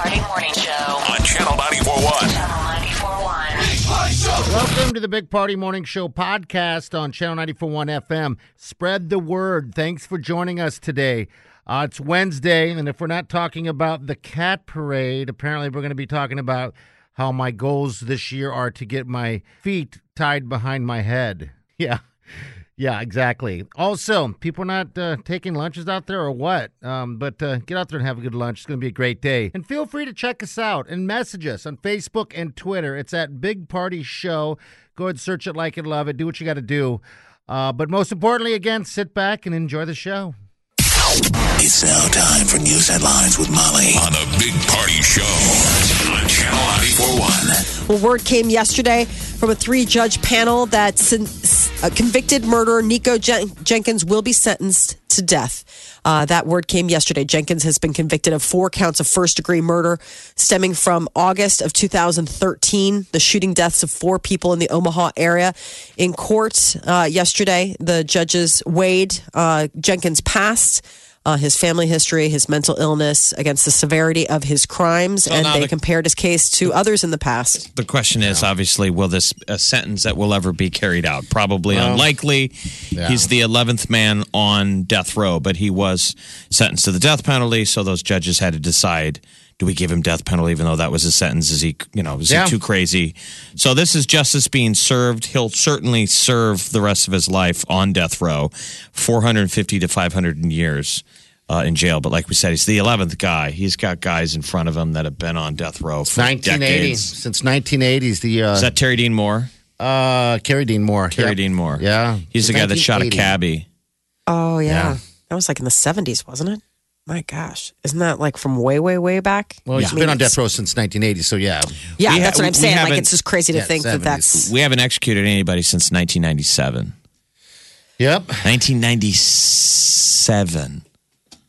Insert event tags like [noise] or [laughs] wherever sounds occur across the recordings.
To the Big Party Morning Show on Channel 941. Channel 941. Welcome to the Big Party Morning Show podcast on Channel 941 FM. Spread the word. Thanks for joining us today. Uh, it's Wednesday, and if we're not talking about the cat parade, apparently we're going to be talking about how my goals this year are to get my feet tied behind my head. [laughs] Yeah. Yeah, exactly. Also, people are not uh, taking lunches out there or what? Um, but uh, get out there and have a good lunch. It's going to be a great day. And feel free to check us out and message us on Facebook and Twitter. It's at Big Party Show. Go ahead, and search it, like it, love it, do what you got to do. Uh, but most importantly, again, sit back and enjoy the show. It's now time for news headlines with Molly on the Big Party Show on Channel 941. Well, word came yesterday from a three judge panel that sen- uh, convicted murderer Nico Jen- Jenkins will be sentenced to death. Uh, that word came yesterday. Jenkins has been convicted of four counts of first degree murder stemming from August of 2013, the shooting deaths of four people in the Omaha area. In court uh, yesterday, the judges weighed uh, Jenkins' past. Uh, his family history, his mental illness, against the severity of his crimes, and they the- compared his case to others in the past. The question is obviously, will this a sentence that will ever be carried out? Probably unlikely. He's the eleventh man on death row, but he was sentenced to the death penalty. So those judges had to decide: do we give him death penalty, even though that was his sentence? Is he, you know, is Yeah. he too crazy? So this is justice being served. He'll certainly serve the rest of his life on death row, four hundred fifty to five hundred years. Uh, in jail, but like we said, he's the eleventh guy. He's got guys in front of him that have been on death row for 1980. decades. Since 1980s, the uh, Is that Terry Dean Moore? uh, Carey Dean Moore. Terry Yep. Dean Moore. Yeah. He's the guy that shot a 1980. cabbie. Oh yeah. Yeah. that was like in the seventies, wasn't it? My gosh, isn't that like from way, way, way back? Well, he's I mean, been on death row since 1980, so yeah. Yeah, We ha- that's what I'm saying. Like it's just crazy to Yeah, think that that's We haven't executed anybody since 1997. Yep. 1997.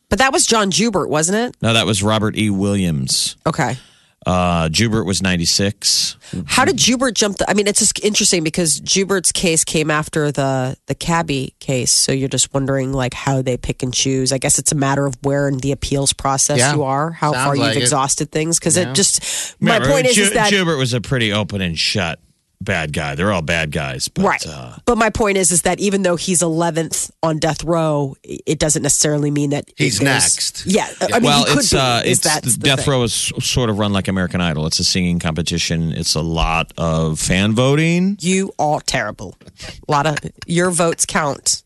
But that was John Joubert, wasn't it? No, that was Robert E. Williams. Okay. Uh, Joubert was 96. How did Joubert jump? The, I mean, it's just interesting because Joubert's case came after the the Cabby case, so you're just wondering like how they pick and choose. I guess it's a matter of where in the appeals process Yeah. you are, how Sounds far like you've it. exhausted things. Because Yeah. it just my Remember, point is, Ju- is that Joubert was a pretty open and shut bad guy. They're all bad guys. But, right. Uh, but my point is, is that even though he's 11th on death row, it doesn't necessarily mean that He's next. Yeah, I mean, well, he could it's be. uh, is it's that the Death thing. Row is sort of run like American Idol. It's a singing competition. It's a lot of fan voting. You are terrible. A lot of your votes count.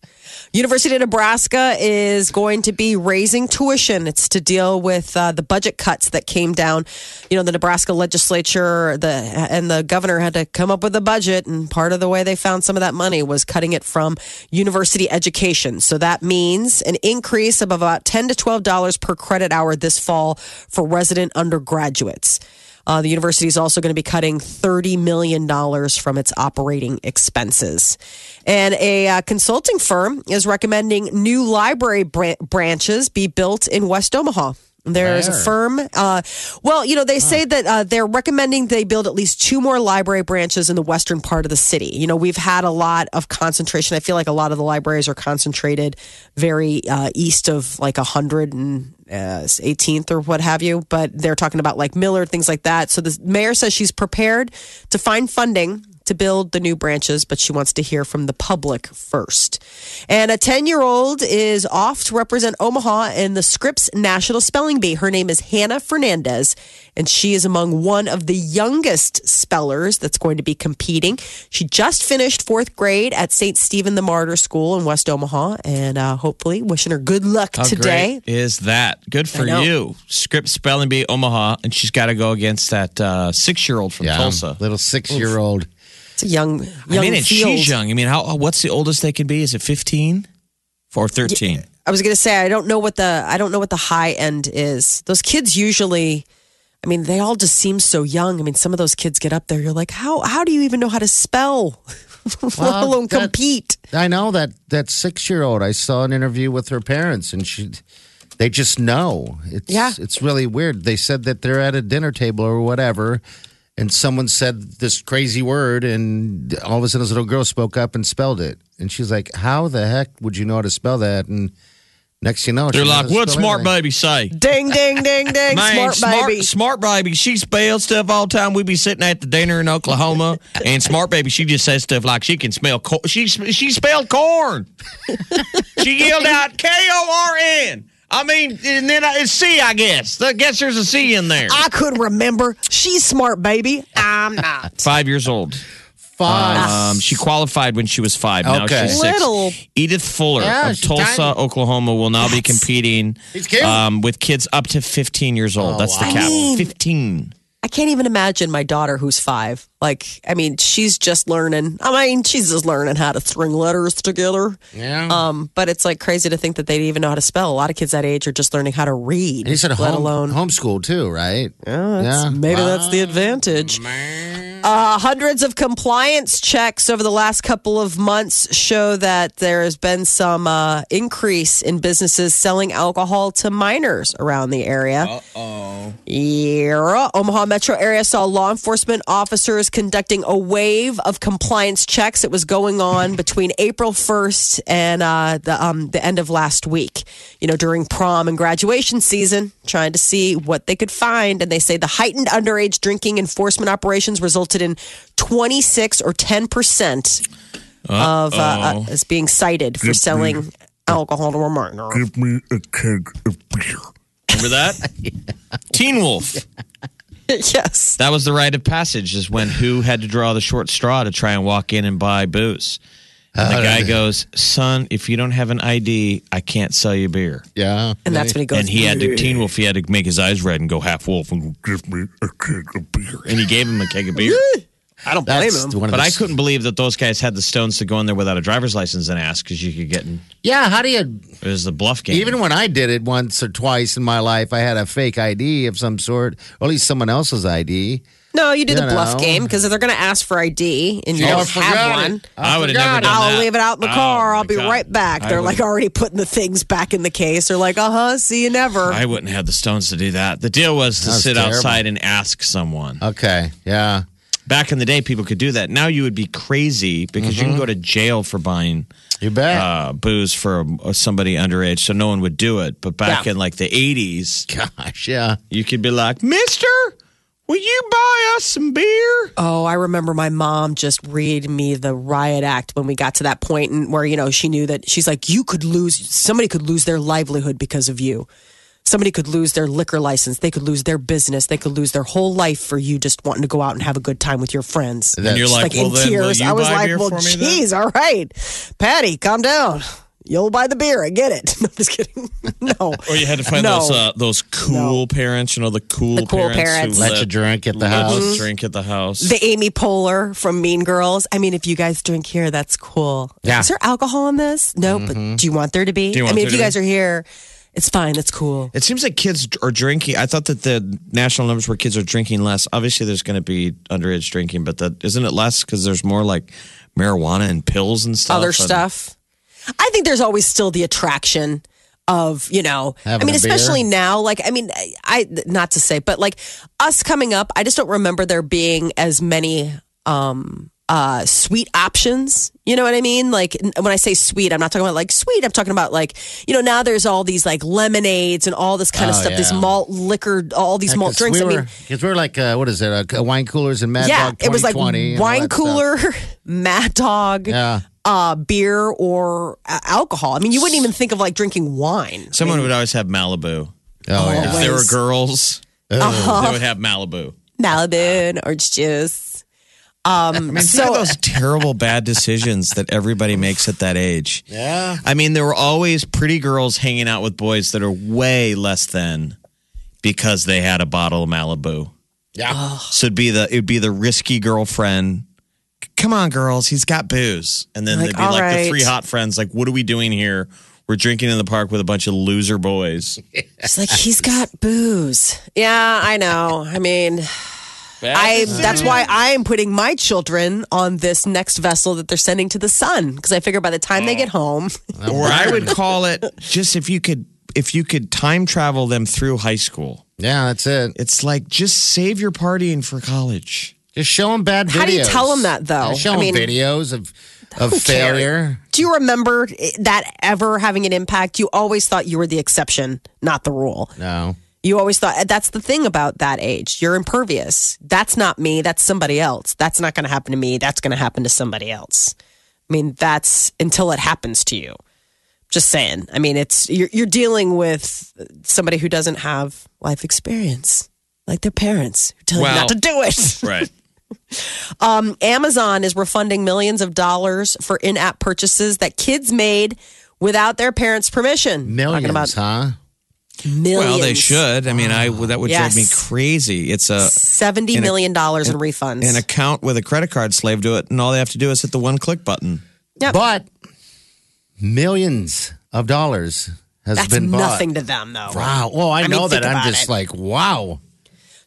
University of Nebraska is going to be raising tuition. It's to deal with uh, the budget cuts that came down. You know, the Nebraska legislature, the and the governor had to come up with a budget, and part of the way they found some of that money was cutting it from university education. So that means an increase of about ten to twelve dollars per credit hour this fall for resident undergraduates. Uh, the university is also going to be cutting $30 million from its operating expenses. And a uh, consulting firm is recommending new library bran- branches be built in West Omaha. There's a firm. Uh, well, you know, they say that uh, they're recommending they build at least two more library branches in the western part of the city. You know, we've had a lot of concentration. I feel like a lot of the libraries are concentrated very uh, east of like 100 and uh, 18th or what have you. But they're talking about like Miller, things like that. So the mayor says she's prepared to find funding to build the new branches, but she wants to hear from the public first. And a 10 year old is off to represent Omaha in the Scripps National Spelling Bee. Her name is Hannah Fernandez, and she is among one of the youngest spellers that's going to be competing. She just finished fourth grade at St. Stephen the Martyr School in West Omaha, and uh, hopefully wishing her good luck How today. great is that? Good for you. Scripps spelling bee Omaha, and she's got to go against that uh, six year old from Yeah. Tulsa. Little six year old. It's a young, young I mean, and field. she's young. I mean, how? What's the oldest they can be? Is it fifteen or thirteen? I was gonna say I don't know what the I don't know what the high end is. Those kids usually, I mean, they all just seem so young. I mean, some of those kids get up there, you're like, how how do you even know how to spell, [laughs] let Well, alone that- compete? I know that that six year old. I saw an interview with her parents, and she, they just know. It's, Yeah. it's really weird. They said that they're at a dinner table or whatever, and someone said this crazy word, and all of a sudden this little girl spoke up and spelled it, and she's like, "How the heck would you know how to spell that?" And next thing you know, she They're like, "What smart everything." baby say?" Ding ding ding ding, [laughs] Man, smart, baby. smart baby. She spells stuff all the time. We be sitting at the dinner in Oklahoma, [laughs] and smart baby, she just says stuff like she can smell. Co- she she spelled corn. [laughs] she yelled out K O R N. I mean, and then I- it's C, I guess. I guess there's a C in there. I could remember. She's smart, baby. I'm not. [laughs] Five years old. Five. Um, she qualified when she was five. Now Okay. she's six. Little. Edith Fuller Yeah, of she's Tulsa, tiny. Oklahoma, will now be competing She's cute. um, with kids up to 15 years old. Oh, That's the cap. I mean- 15. I can't even imagine my daughter who's five. Like, I mean, she's just learning. I mean, she's just learning how to string letters together. yeah. Um, but it's like crazy to think that they even know how to spell. A lot of kids that age are just learning how to read, and he said let home, alone. homeschool too, right? Yeah, that's- maybe that's the advantage. Uh, hundreds of compliance checks over the last couple of months show that there has been some uh, increase in businesses selling alcohol to minors around the area. Uh-oh. Yeah. Omaha metro area saw law enforcement officers conducting a wave of compliance checks. It was going on between April 1st and uh, the, um, the end of last week, you know, during prom and graduation season, trying to see what they could find. And they say the heightened underage drinking enforcement operations resulted in 26 or 10% of uh, uh, is being cited for selling alcohol to a minor. Give me a keg of beer. Remember that? [laughs] Teen Wolf. [laughs] yes. That was the rite of passage, is when who had to draw the short straw to try and walk in and buy booze. And the guy goes, Son, if you don't have an ID, I can't sell you beer. Yeah. And that's when he goes, And he had to, Teen Wolf, he had to make his eyes red and go half wolf. And, Give me a keg of beer. and he gave him a keg of beer. [laughs] I don't blame That's him. But the- I couldn't believe that those guys had the stones to go in there without a driver's license and ask because you could get in. Yeah. How do you? It was the bluff game. Even when I did it once or twice in my life, I had a fake ID of some sort, or at least someone else's ID. No, you do the You bluff game because they're going to ask for ID and you Oh, don't forgot have it. one, I would have never done I'll that. leave it out in the Oh, car. my I'll be God. right back. They're like already putting the things back in the case. They're like, uh huh, see you never. I wouldn't have the stones to do that. The deal was to That's sit terrible. outside and ask someone. Okay. Yeah. Back in the day, people could do that. Now you would be crazy because you can go to jail for buying You bet. uh, booze for uh, somebody underage, so no one would do it. But back Yeah. in like the 80s, Gosh. Yeah. you could be like, Mister, will you buy us some beer? Oh, I remember my mom just reading me the riot act when we got to that point and where, you know, she knew that she's like, you could lose, somebody could lose their livelihood because of you. Somebody could lose their liquor license. They could lose their business. They could lose their whole life for you just wanting to go out and have a good time with your friends. And then you're Just like, like well, in then, will tears. you I was like, well, for geez, all right. Patty, calm down. You'll buy the beer. I get it. [laughs] No, I'm just kidding. [laughs] No. Or you had to find No. those uh, those cool parents, you know, the cool, The cool parents. who Let you drink at the let house. you drink at the house. the Amy Poehler from Mean Girls. I mean, if you guys drink here, that's cool. Yeah. Is there alcohol in this? No, but do you want there to be? Do you I mean, there if you to guys are here, it's fine. It's cool. It seems like kids are drinking. I thought that the national numbers where kids are drinking less. Obviously, there's going to be underage drinking, but that isn't it less because there's more like marijuana and pills and stuff. Other And- stuff. I think there's always still the attraction of you know i Having mean a beer. especially now like i mean I, I not to say but like us coming up i just don't remember there being as many um uh sweet options you know what i mean like when i say sweet i'm not talking about like sweet i'm talking about like you know now there's all these like lemonades and all this kind of Oh, stuff this yeah. malt liquor all these malt drinks We i mean because we were like, uh, what is it? Uh, wine coolers and Mad yeah Dog it was like 2020 and all wine that stuff. cooler [laughs] mad dog Yeah. uh, beer or uh, alcohol. I mean, you wouldn't even think of like drinking wine. Someone would always have Malibu. Oh, yeah. If there were Always. girls, Uh-huh. they would have Malibu. Malibu and orange juice. Um, I mean, so think of those terrible bad decisions that everybody makes at that age. Yeah. I mean, there were always pretty girls hanging out with boys that are way less than because they had a bottle of Malibu. Yeah. So it'd be the it'd be the risky girlfriend. Come on, girls, he's got booze, and then Like, they'd be like right. the three hot friends. Like, what are we doing here? We're drinking in the park with a bunch of loser boys. It's like he's got booze. Yeah, I know. I mean, I that's why I'm putting my children on this next vessel that they're sending to the sun because I figure by the time they get oh. home, or I would call it just if you could if you could time travel them through high school. Yeah, that's it. It's like just save your partying for college. Just show them bad videos. How do you tell them that, though? Yeah, show I them mean, videos of of Who cares? failure. do you remember that ever having an impact? You always thought you were the exception, not the rule. No. You always thought that's the thing about that age. You're impervious. That's not me. That's somebody else. That's not going to happen to me. That's going to happen to somebody else. I mean, that's until it happens to you. Just saying. I mean, it's you're, you're dealing with somebody who doesn't have life experience, like their parents who tell you not to do it. [laughs] Right. Um, Amazon is refunding millions of dollars for in-app purchases that kids made without their parents' permission. Millions, Talking about huh? Millions. Well, they should. I mean, I that would drive me crazy. It's a Seventy In a- million dollars in refunds. an account with a credit card slave to it, and all they have to do is hit the one click button. Yep. But millions of dollars has That's been bought. nothing to them, though. Wow. Well, I, I mean, know that. I'm just it. like, wow.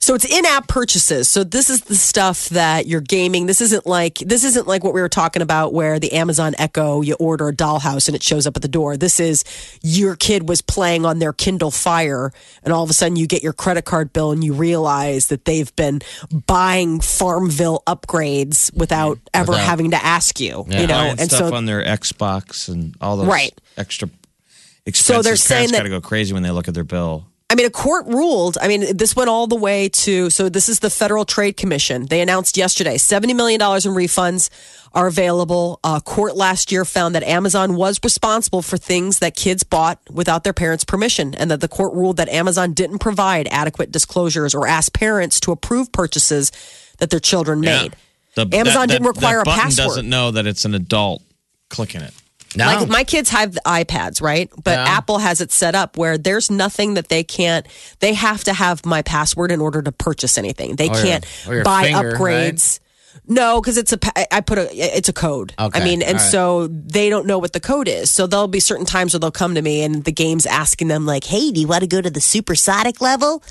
So it's in-app purchases. So this is the stuff that you're gaming. This isn't like this isn't like what we were talking about where the Amazon Echo you order a dollhouse and it shows up at the door. This is your kid was playing on their Kindle Fire and all of a sudden you get your credit card bill and you realize that they've been buying Farmville upgrades without ever Without- having to ask you, you know. And stuff so on their Xbox and all those Right. extra expenses. they're saying that- got to go crazy when they look at their bill. I mean, a court ruled. I mean, this went all the way to. So this is the Federal Trade Commission. They announced yesterday seventy million dollars in refunds are available. A court last year found that Amazon was responsible for things that kids bought without their parents' permission, and that the court ruled that Amazon didn't provide adequate disclosures or ask parents to approve purchases that their children made. The- Amazon didn't require that a password. Doesn't know that it's an adult clicking it. No. Like my kids have the iPads, right? But Yeah. Apple has it set up where there's nothing that they can't. They have to have my password in order to purchase anything. They oh, Or can't or your buy finger, upgrades. No, because it's a. I put a. It's a code. Okay, I mean, and right. so they don't know what the code is. So there'll be certain times where they'll come to me and the game's asking them like, "Hey, do you want to go to the supersonic level?"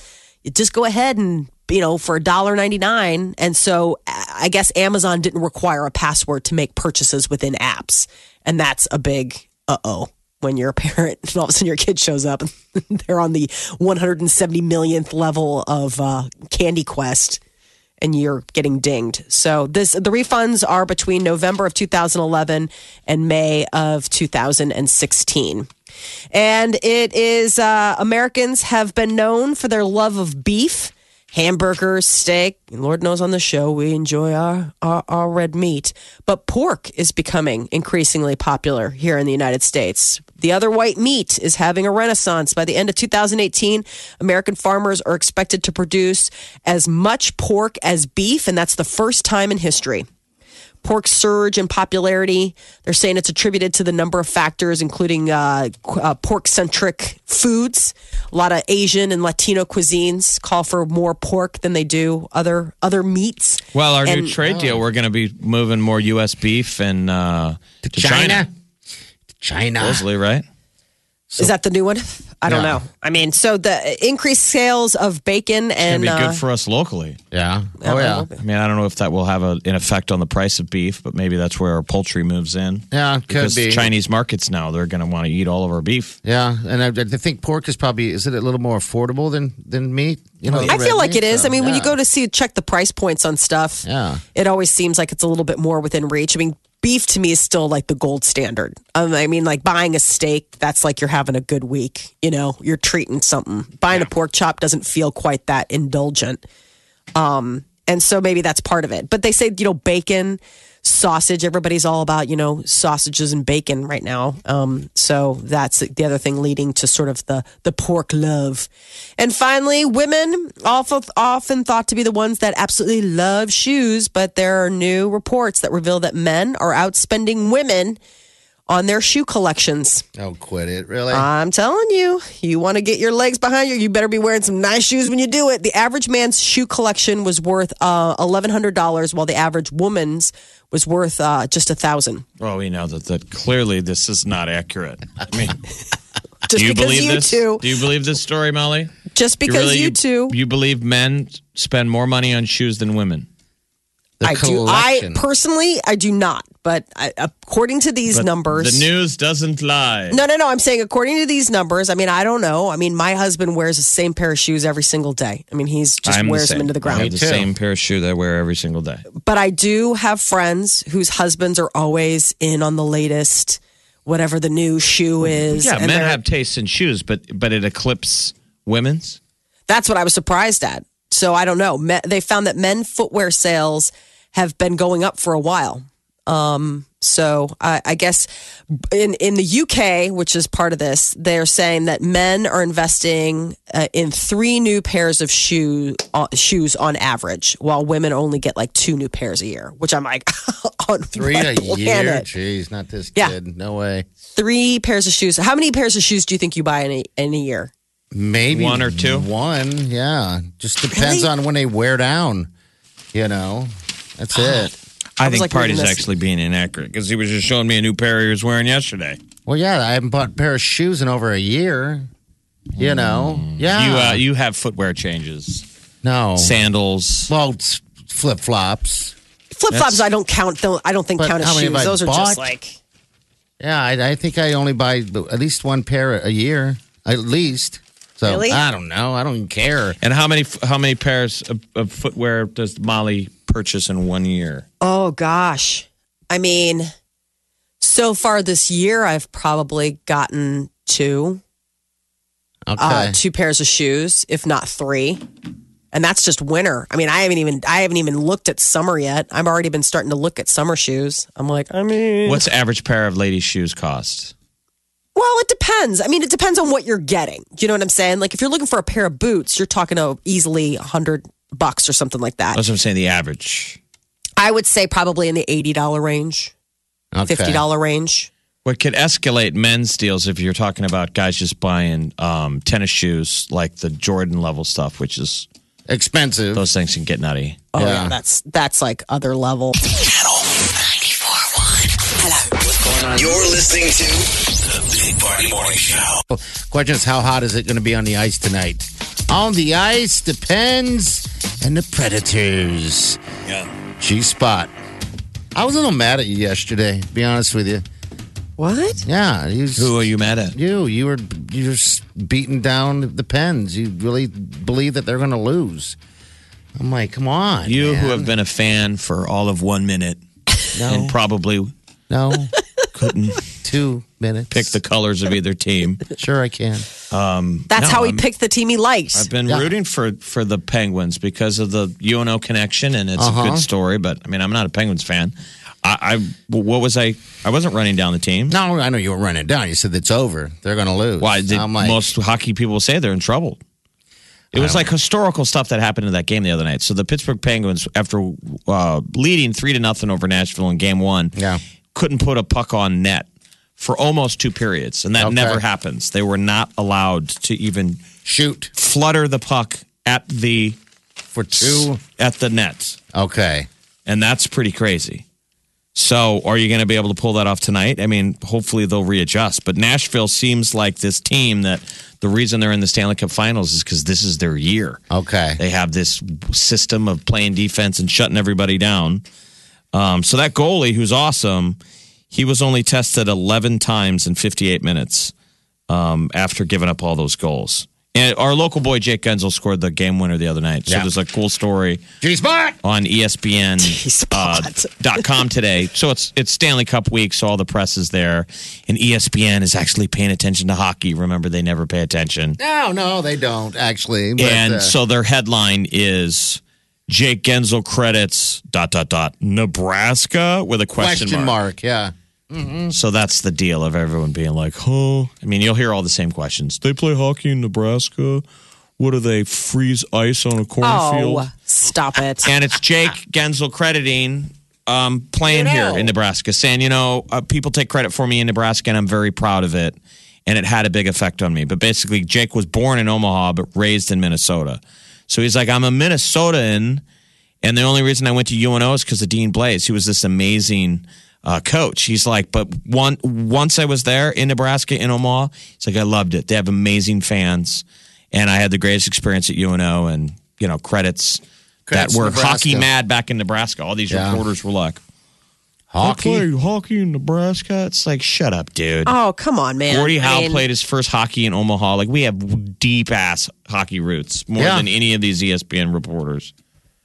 You just go ahead and you know for a dollar ninety nine. And so I guess Amazon didn't require a password to make purchases within apps, and that's a big uh oh when you're a [laughs] parent and all of a sudden your kid shows up and [laughs] they're on the 170 millionth level of uh, Candy Quest and you're getting dinged. So this the refunds are between November of 2011 and May of 2016. And it is uh, Americans have been known for their love of beef, hamburgers, steak. Lord knows on the show we enjoy our, our, our red meat. But pork is becoming increasingly popular here in the United States. The other white meat is having a renaissance. By the end of 2018, American farmers are expected to produce as much pork as beef, and that's the first time in history pork surge in popularity. They're saying it's attributed to the number of factors, including uh, uh, pork centric foods. A lot of Asian and Latino cuisines call for more pork than they do other other meats. Well, our new And- trade deal, we're going to be moving more U.S. beef and uh, to, China. China. Supposedly, right? Is that the new one? I don't Yeah. know. I mean, so the increased sales of bacon and going to be uh, good for us locally. Yeah. Yeah, Oh, it yeah. I mean, I don't know if that will have a, an effect on the price of beef, but maybe that's where our poultry moves in. Yeah, could because be. Chinese markets now they're going to want to eat all of our beef. Yeah, and I, I think pork is probably is it a little more affordable than than meat? You know, I feel like meat, it is. so, I mean, when you go to see check the price points on stuff, Yeah. it always seems like it's a little bit more within reach. I mean, beef to me is still like the gold standard. Um, I mean, like buying a steak, that's like you're having a good week. You know, you're treating something. Buying a pork chop doesn't feel quite that indulgent. Um, and so maybe that's part of it. But they say, you know, bacon, sausage. Everybody's all about, you know, sausages and bacon right now. Um, so that's the other thing leading to sort of the the pork love. And finally, women often often thought to be the ones that absolutely love shoes, but there are new reports that reveal that men are outspending women on their shoe collections. Oh, quit it. Really? I'm telling you, you want to get your legs behind you, you better be wearing some nice shoes when you do it. The average man's shoe collection was worth uh, $1,100, while the average woman's was worth uh, just a thousand. Well, we know that, that clearly this is not accurate. I mean, [laughs] Just do you believe you this? two, Do you believe this story, Molly? just because really, you, two, You believe men spend more money on shoes than women? The I do. I personally, I do not. But I, according to these But numbers, The news doesn't lie. No, no, no. I'm saying according to these numbers. I mean, I don't know. I mean, my husband wears the same pair of shoes every single day. I mean, he's just I'm wears same. them into the I have ground. the same pair of shoe that I wear every single day. But I do have friends whose husbands are always in on the latest, whatever the new shoe is. Yeah, men have tastes in shoes, but but it eclipses women's. That's what I was surprised at. So I don't know. They found that men footwear sales have been going up for a while. Um, so I, I guess in in the UK, which is part of this, they're saying that men are investing uh, in three new pairs of shoe uh, shoes on average, while women only get like two new pairs a year. Which I'm like, [laughs] on Three what a planet? year? Jeez, not this Yeah. kid. No way. Three pairs of shoes. How many pairs of shoes do you think you buy in a, in a year? Maybe One or two? One, yeah. Just depends Really? on when they wear down. You know, that's it. I, was think like reading Party's this. actually being inaccurate because he was just showing me a new pair he was wearing yesterday. Well, yeah, I haven't bought a pair of shoes in over a year. You know, yeah. You uh, you have footwear changes, no sandals. Well, flip flops. Flip flops, I don't count. Don't, I don't think count as shoes. have I Those are bought? just like Yeah, I, I think I only buy at least one pair a year, at least. So Really? I don't know. I don't even care. And how many how many pairs of, of footwear does Molly purchase in one year? Oh gosh. I mean, so far this year I've probably gotten two Okay. uh two pairs of shoes, if not three. And that's just winter. I mean, I haven't even I haven't even looked at summer yet. I've already been starting to look at summer shoes. I'm like, I mean, What's the average pair of ladies' shoes cost? well, it depends. I mean, it depends on what you're getting. You know what I'm saying? Like if you're looking for a pair of boots, you're talking oh, easily 100 bucks or something like that. That's what I'm saying. The average. I would say probably in the $80 range, okay. $50 range. What could escalate men's deals if you're talking about guys just buying um, tennis shoes like the Jordan level stuff, which is Expensive. those things can get nutty. Oh yeah, Yeah. that's that's like other level. Channel 94.1. You're listening to the Big Party Morning Show. Question is, how hot is it going to be on the ice tonight? On the ice the Pens, and the Predators. Yeah. G spot. I was a little mad at you yesterday. To be honest with you. What? Yeah, you. Who are you mad at? You, you were you're just beating down the Pens. You really believe that they're going to lose. I'm like, come on, You who have been a fan for all of one minute no, and probably no, couldn't two minutes. pick the colors of either team. Sure, I can. That's No, how he I'm- picked the team he liked. I've been Yeah. rooting for for the Penguins because of the UNO connection, and it's a Uh-huh. good story. But I mean, I'm not a Penguins fan. I, I what was I? I wasn't running down the team. No, I know you were running down. You said it's over. They're going to lose. Why? Did I'm like, most hockey people say they're in trouble. It was like historical stuff that happened in that game the other night. So the Pittsburgh Penguins, after uh, leading three to nothing over Nashville in Game One, Yeah. couldn't put a puck on net for almost two periods, and that Okay. never happens. They were not allowed to even shoot flutter the puck at the for two. at the net. Okay. and that's pretty crazy. So, are you going to be able to pull that off tonight? I mean, hopefully they'll readjust. But Nashville seems like this team that the reason they're in the Stanley Cup Finals is because this is their year. Okay. They have this system of playing defense and shutting everybody down. Um, so that goalie, who's awesome, he was only tested 11 times in 58 minutes um, after giving up all those goals. And our local boy Jake Guentzel scored the game winner the other night. So Yeah. there's a cool story G spot. on E ESPN G-Spot. [laughs] uh, dot com today. So it's it's Stanley Cup week, so all the press is there, and ESPN is actually paying attention to hockey. Remember, they never pay attention, No, no, they don't actually. But, and uh, so their headline is Jake Guentzel credits dot dot dot Nebraska with a question, question mark. Yeah. So that's the deal of everyone being like, huh? I mean, you'll hear all the same questions. They play hockey in Nebraska. What do they freeze ice on a cornfield? oh, stop it. And it's Jake Guentzel crediting um, playing You here in Nebraska, saying, you know, uh, people take credit for me in Nebraska, and I'm very proud of it. And it had a big effect on me. But basically, Jake was born in Omaha, but raised in Minnesota. So he's like, I'm a Minnesotan. And the only reason I went to UNO is because of Dean Blais. He was this amazing uh, coach. He's like, but one once I was there in Nebraska, in Omaha, he's like, I loved it. They have amazing fans. And I had the greatest experience at UNO. And, you know, credits, Credits that were Nebraska. hockey mad back in Nebraska. All these Yeah. reporters were like, Hockey. I played hockey in Nebraska. It's like, shut up, dude. Oh, come on, man. Gordie I Howe mean, played his first hockey in Omaha. Like we have deep ass hockey roots more Yeah. than any of these ESPN reporters.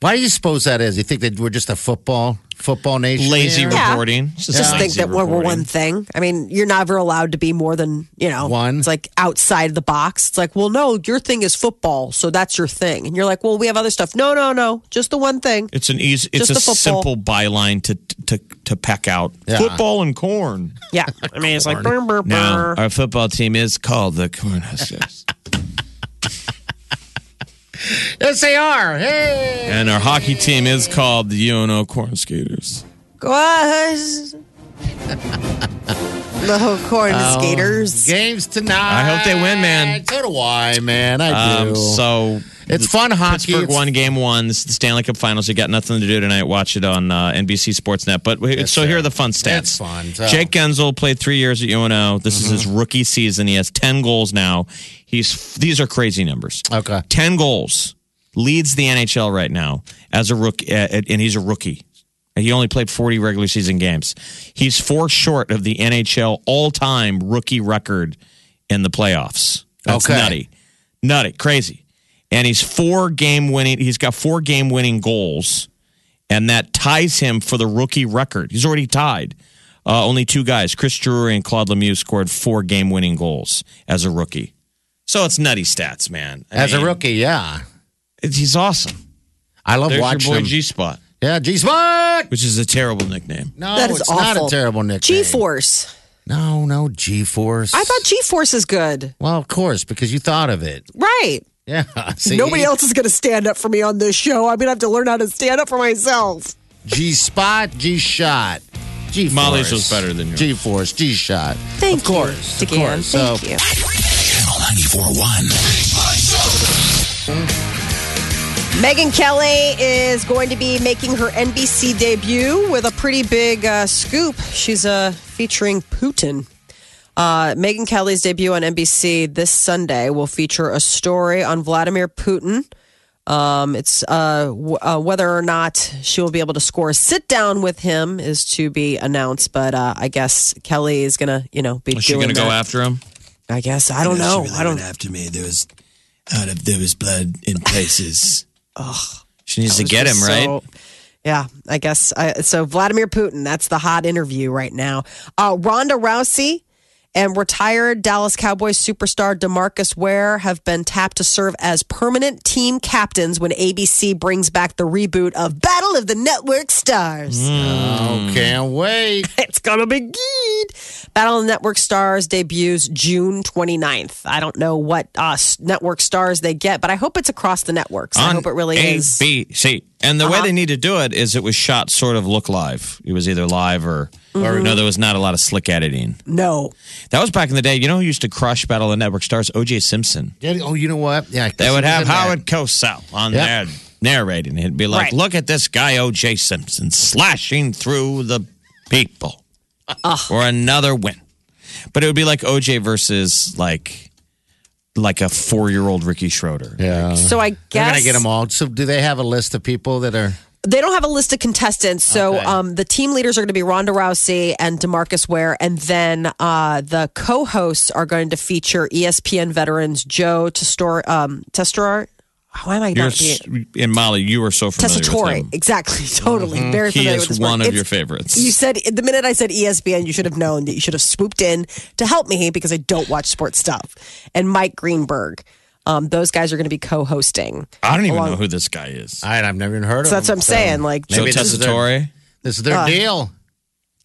Why do you suppose that is? You think that we're just a football football nation? Lazy here? Yeah. reporting. It's just think lazy that we're, we're reporting. one thing. I mean, you're never allowed to be more than, you know, One. It's like outside the box. It's like, well, no, your thing is football, so that's your thing. And you're like, well, we have other stuff. No, no, no, just the one thing. It's an easy. It's Just a the football. simple byline to to to peck out Yeah. football and corn. Yeah. [laughs] I mean, it's like, brr, brr, Now our football team is called the Cornhuskers, [laughs] Yes, they are. Hey. and our hockey team is called the UNO Corn Skaters. Guys. [laughs] the whole corn Oh. skaters. Games tonight. I hope they win, man. So do I, man. I do. Um, so it's fun hockey. Pittsburgh It's- won game one. This is the Stanley Cup Finals. You got nothing to do tonight. Watch it on uh, NBC Sportsnet. But we- so here are the fun stats. It's fun. So- Jake Guentzel played three years at UNO. This is his rookie season. He has ten goals now. He's these are crazy numbers. Okay. ten goals leads the NHL right now as a rookie, uh, and he's a rookie. He only played 40 regular season games. He's four short of the NHL all time rookie record in the playoffs. That's Okay. nutty. Nutty. Crazy. And he's four game winning, he's got four game winning goals, and that ties him for the rookie record. He's already tied. Uh, only two guys, Chris Drury and Claude Lemieux, scored four game winning goals as a rookie. So it's nutty stats, man. I As a rookie, yeah. it's- he's awesome. I love There's your watching boy. G Spot, yeah, G Spot. which is a terrible nickname. No, That is it's awful. not a terrible nickname. G Force. No, no, G Force. I thought G Force is good. Well, of course, because you thought of it. Right. Yeah. [laughs] See? Nobody else is going to stand up for me on this show. I'm going to have to learn how to stand up for myself. G Spot, G Shot. G Force. Molly's was better than yours. G Force, G Shot. Thank of course, you, of DeGan. course. So, Thank you. Channel 941. Megyn Kelly is going to be making her NBC debut with a pretty big uh, scoop. She's uh, featuring Putin. Uh, Megyn Kelly's debut on NBC this Sunday will feature a story on Vladimir Putin. Um, it's uh, w- uh, whether or not she will be able to score a sit down with him is to be announced. But uh, I guess Kelly is gonna, you know, be Is she going to go after him? I guess I don't know. I don't. after me. There was out of there was blood in [laughs] places. She needs to get him, just right? so- yeah, I guess. I, so Vladimir Putin, that's the hot interview right now. Uh, Ronda Rousey and retired Dallas Cowboys superstar Demarcus Ware have been tapped to serve as permanent team captains when ABC brings back the reboot of Battle of the Network Stars. oh, can't wait. [laughs] It's gonna be good. Battle of the Network Stars debuts June 29th. I don't know what uh, network stars they get, but I hope it's across the networks. I hope it really is. ABC. And the way Uh-huh. they need to do it is it was shot sort of look live. It was either live or, or no, there was not a lot of slick editing. No. That was back in the day. You know who used to crush Battle of the Network stars? OJ Simpson. Yeah, oh, you know what? Yeah, They would have Howard. Cosell on Yep. there narrating. He'd be like, Right. look at this guy, OJ Simpson, slashing through the people [laughs] for another win. But it would be like OJ versus like like a four year old Ricky Schroeder. Yeah. So I They're guess going to get them all. So, do they have a list of people that are. they don't have a list of contestants. So Okay. um, the team leaders are going to be Ronda Rousey and Demarcus Ware, and then uh, the co-hosts are going to feature ESPN veterans Joe Testor um, Testore. Why am I You're not being in Mali. You are so familiar with Tessitore? him. Exactly, [laughs] totally. Very He familiar is with this one word. of your favorites. You said the minute I said ESPN, you should have known that you should have swooped in to help me because I don't watch sports stuff. And Mike Greenberg, um, those guys are going to be co-hosting. I don't even Along- know who this guy is. I, I've never even heard of So that's them, what I'm saying. Like, Joe Maybe this is their- This is their Uh, deal.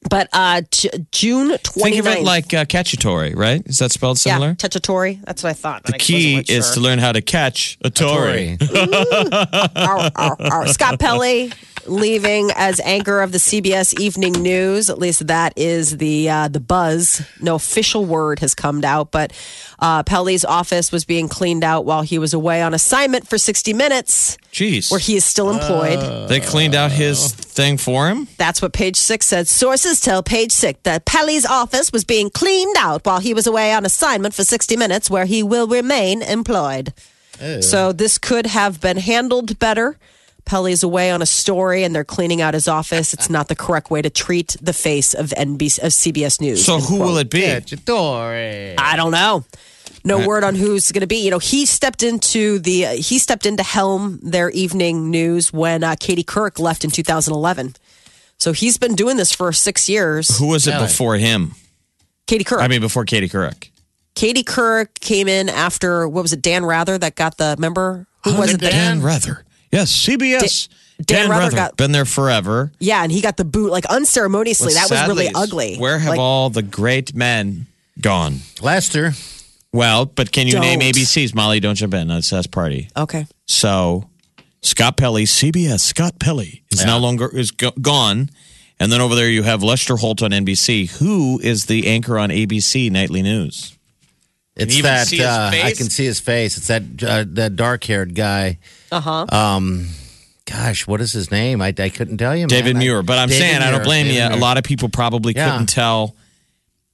But uh, J- June 29th. Think of it like uh, Cacciatore, right? Is that spelled similar? Yeah, Tessitore. That's what I thought. the key is to learn how to catch a Tory. [laughs] Scott Pelley leaving as anchor of the CBS Evening News. At least that is the uh, the buzz. No official word has come out, but uh, Pelley's office was being cleaned out while he was away on assignment for 60 Minutes, Jeez. where he is still employed. they cleaned out his thing for him? That's what Page Six said. Sources tell Page Six that Pelley's office was being cleaned out while he was away on assignment for 60 Minutes, where he will remain employed. So this could have been handled better. Pelley's away on a story and they're cleaning out his office. It's not the correct way to treat the face of NBC of CBS News. So who quote. will it be? Cacciatore. I don't know. No word on who's going to be. You know, he stepped into the uh, he stepped into helm their evening news when uh, Katie Couric left in 2011. So he's been doing this for six years. Who was it Really? before him? Katie Couric. I mean, before Katie Couric. Katie Couric came in after what was it? Dan Rather that got the member. Who was it? that- Dan Rather. Yes, CBS. Dan Rather got- been there forever. Yeah, and he got the boot like unceremoniously. that was really ugly. Where have Like, all the great men gone? Lester. Well, but can you name Don't. ABCs? Molly, don't jump in. That's that's party. Okay. So Scott Pelley, CBS. Scott Pelley is no longer is go- gone. And then over there you have Lester Holt on NBC, who is the anchor on ABC Nightly News. It's that uh, I can see his face. It's that uh, that dark haired guy. Uh huh. Um, gosh, what is his name? I, I couldn't tell you. David man. Muir. But I'm David saying I don't blame David you. A lot of people probably Yeah. couldn't tell.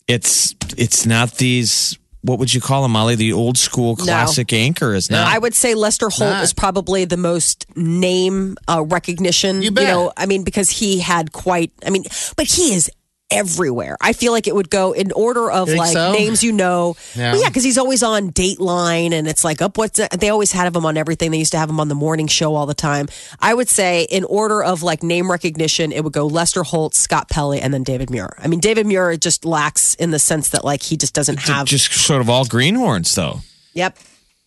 It's it's not these. What would you call them, Molly? The old school classic anchor is not. I would say Lester Holt Not. is probably the most name uh, recognition. You bet. know, I mean, because he had quite. I mean, but he is everywhere. I feel like it would go in order of like so? names you know. Yeah. Well, yeah, because he's always on Dateline, and it's like up. What's they always had of him on everything. They used to have him on the morning show all the time. I would say in order of like name recognition, it would go Lester Holt, Scott Pelley, and then David Muir. I mean, David Muir just lacks in the sense that like he just doesn't have. just sort of all greenhorns, though. Yep.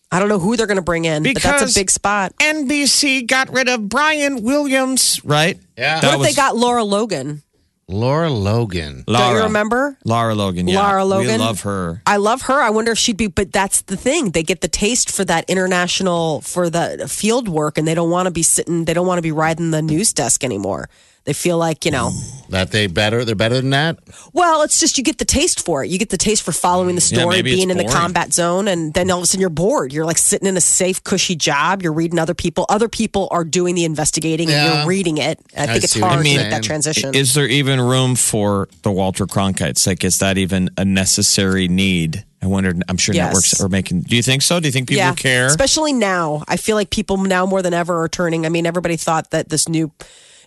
I don't know who they're going to bring in, but that's a big spot. NBC got rid of Brian Williams, right? Yeah. That What if was they got Laura Logan? Laura Logan. Laura. Don't you remember? Laura Logan? Yeah, Laura Logan. We love her. I love her. I wonder if she'd be, but that's the thing. They get the taste for that international, for the field work, and they don't want to be sitting, they don't want to be riding the news desk anymore. They feel like, you know, That they better? They're better than that. well, it's just you get the taste for it. You get the taste for following the story, maybe it's being in the combat zone, and then all of a sudden you're bored. You're like sitting in a safe, cushy job. You're reading other people. Other people are doing the investigating, and you're reading it. I think it's hard you're to make that transition. Is there even room for the Walter Cronkites? Like, is that even a necessary need? I wondered. I'm sure Yes. networks are making. Do you think so? Do you think people care? Especially now. I feel like people now more than ever are turning. I mean, everybody thought that this new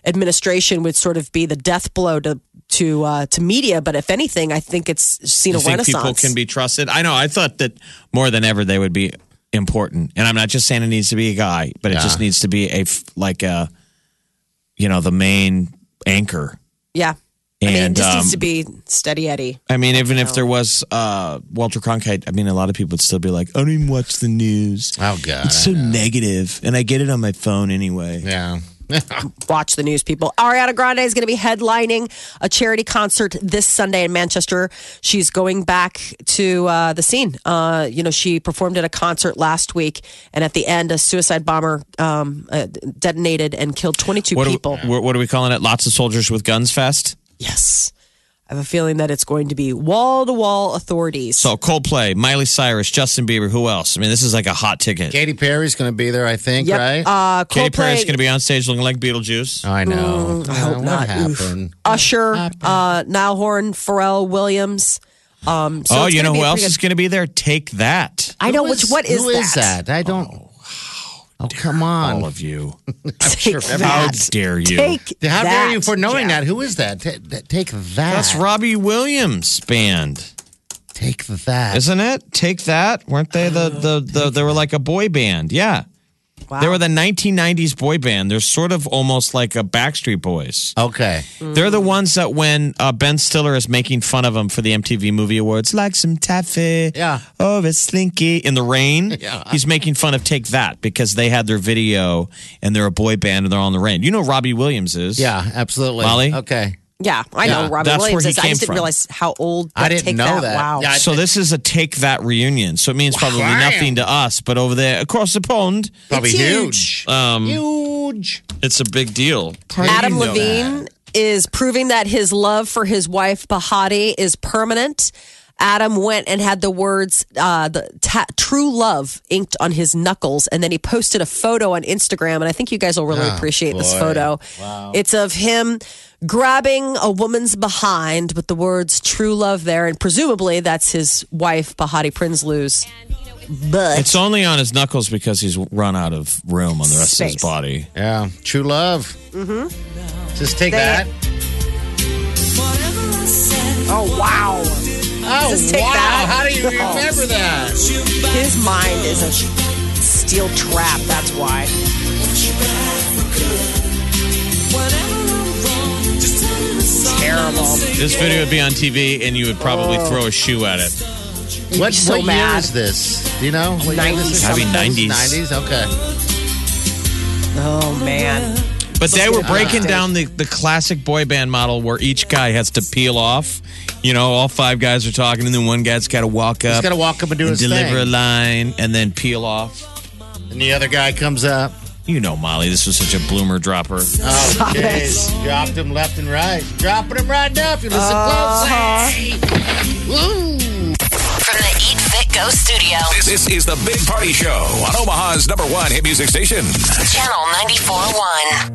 administration would sort of be the death blow to to uh, to media, but if anything, I think it's seen Do a you think renaissance. people can be trusted? I know. I thought that more than ever they would be important, and I'm not just saying it needs to be a guy, but it just needs to be a like a, you know, the main anchor. yeah. I mean, it just um, needs to be steady Eddie. I mean, even if there was uh, Walter Cronkite, I mean, a lot of people would still be like, "I don't even watch the news. Oh God. It's so I know. negative, and I get it on my phone anyway." yeah. Watch the news, people. Ariana Grande is going to be headlining a charity concert this Sunday in Manchester. She's going back to uh, the scene. Uh, you know, she performed at a concert last week, and at the end, a suicide bomber um, uh, detonated and killed 22 What are, we, people. what what are we calling it? Lots of soldiers with guns fest. Yes. I have a feeling that it's going to be wall to wall authorities. So Coldplay, Miley Cyrus, Justin Bieber. Who else? I mean, this is like a hot ticket. Katy Perry's going to be there, I think. yep. Right? Uh, Katy Perry's going to be on stage looking like Beetlejuice. I know. I hope what not. Oof. happened? Usher, uh, Niall Horan, Pharrell Williams. Um, so oh, you know who else pretty is going to be there? Take that. I know Who which. What is who is that? I don't. Oh, Oh, come on. All of you. [laughs] Take How that. dare you? Take How that, dare you for knowing Jeff. that? Who is that? Ta- ta- Take that. That's Robbie Williams' band, Take that. isn't it? Take that. Weren't they the the, the they were like a boy band? Yeah. Wow. They were the 1990s boy band. They're sort of almost like a Backstreet Boys. okay. They're the ones that when uh, Ben Stiller is making fun of them for the MTV Movie Awards, like some taffy, Yeah. oh, it's slinky in the rain. [laughs] Yeah. He's making fun of Take That because they had their video and they're a boy band and they're on the rain. You know Robbie Williams is. Yeah, absolutely. Molly? Okay. Yeah, I know Yeah, Robin that's Williams where he is. I came just didn't from. realize how old. I that didn't Take know that. Wow. Yeah, So this is a take that reunion. So it means probably Wow. nothing to us, but over there across the pond, Probably It's huge. huge. um, Huge. it's a big deal. Adam Levine is proving that his love for his wife Behati is permanent. Adam went and had the words uh, "the ta- true love" inked on his knuckles, and then he posted a photo on Instagram. And I think you guys will really Oh, appreciate this boy. photo. It's of him grabbing a woman's behind with the words "true love" there, and presumably that's his wife Behati Prinsloo's But It's only on his knuckles because he's run out of room on the rest of his body. Yeah. True love. Mm-hmm. Just take They- that. oh wow! Oh, Just take wow. that. How do you remember that? His mind is a steel trap. That's why. Terrible. This video would be on TV, and you would probably throw a shoe at it. What, so what year is this? Do you know? What year 90s this? Probably 90s. 90s? Okay. Oh man. But they were breaking down the, the classic boy band model where each guy has to peel off. You know, all five guys are talking, and then one guy's got to walk He's up got to walk up and do and his deliver a line, and then peel off. And the other guy comes up. You know, Molly, this was such a bloomer dropper. Oh, jeez. Dropped him left and right. Dropping him right now if you listen uh-huh. closely. Woo! From the Eat Fit Go studio, This, this is the Big Party Show on Omaha's number one hit music station. Channel 94.1.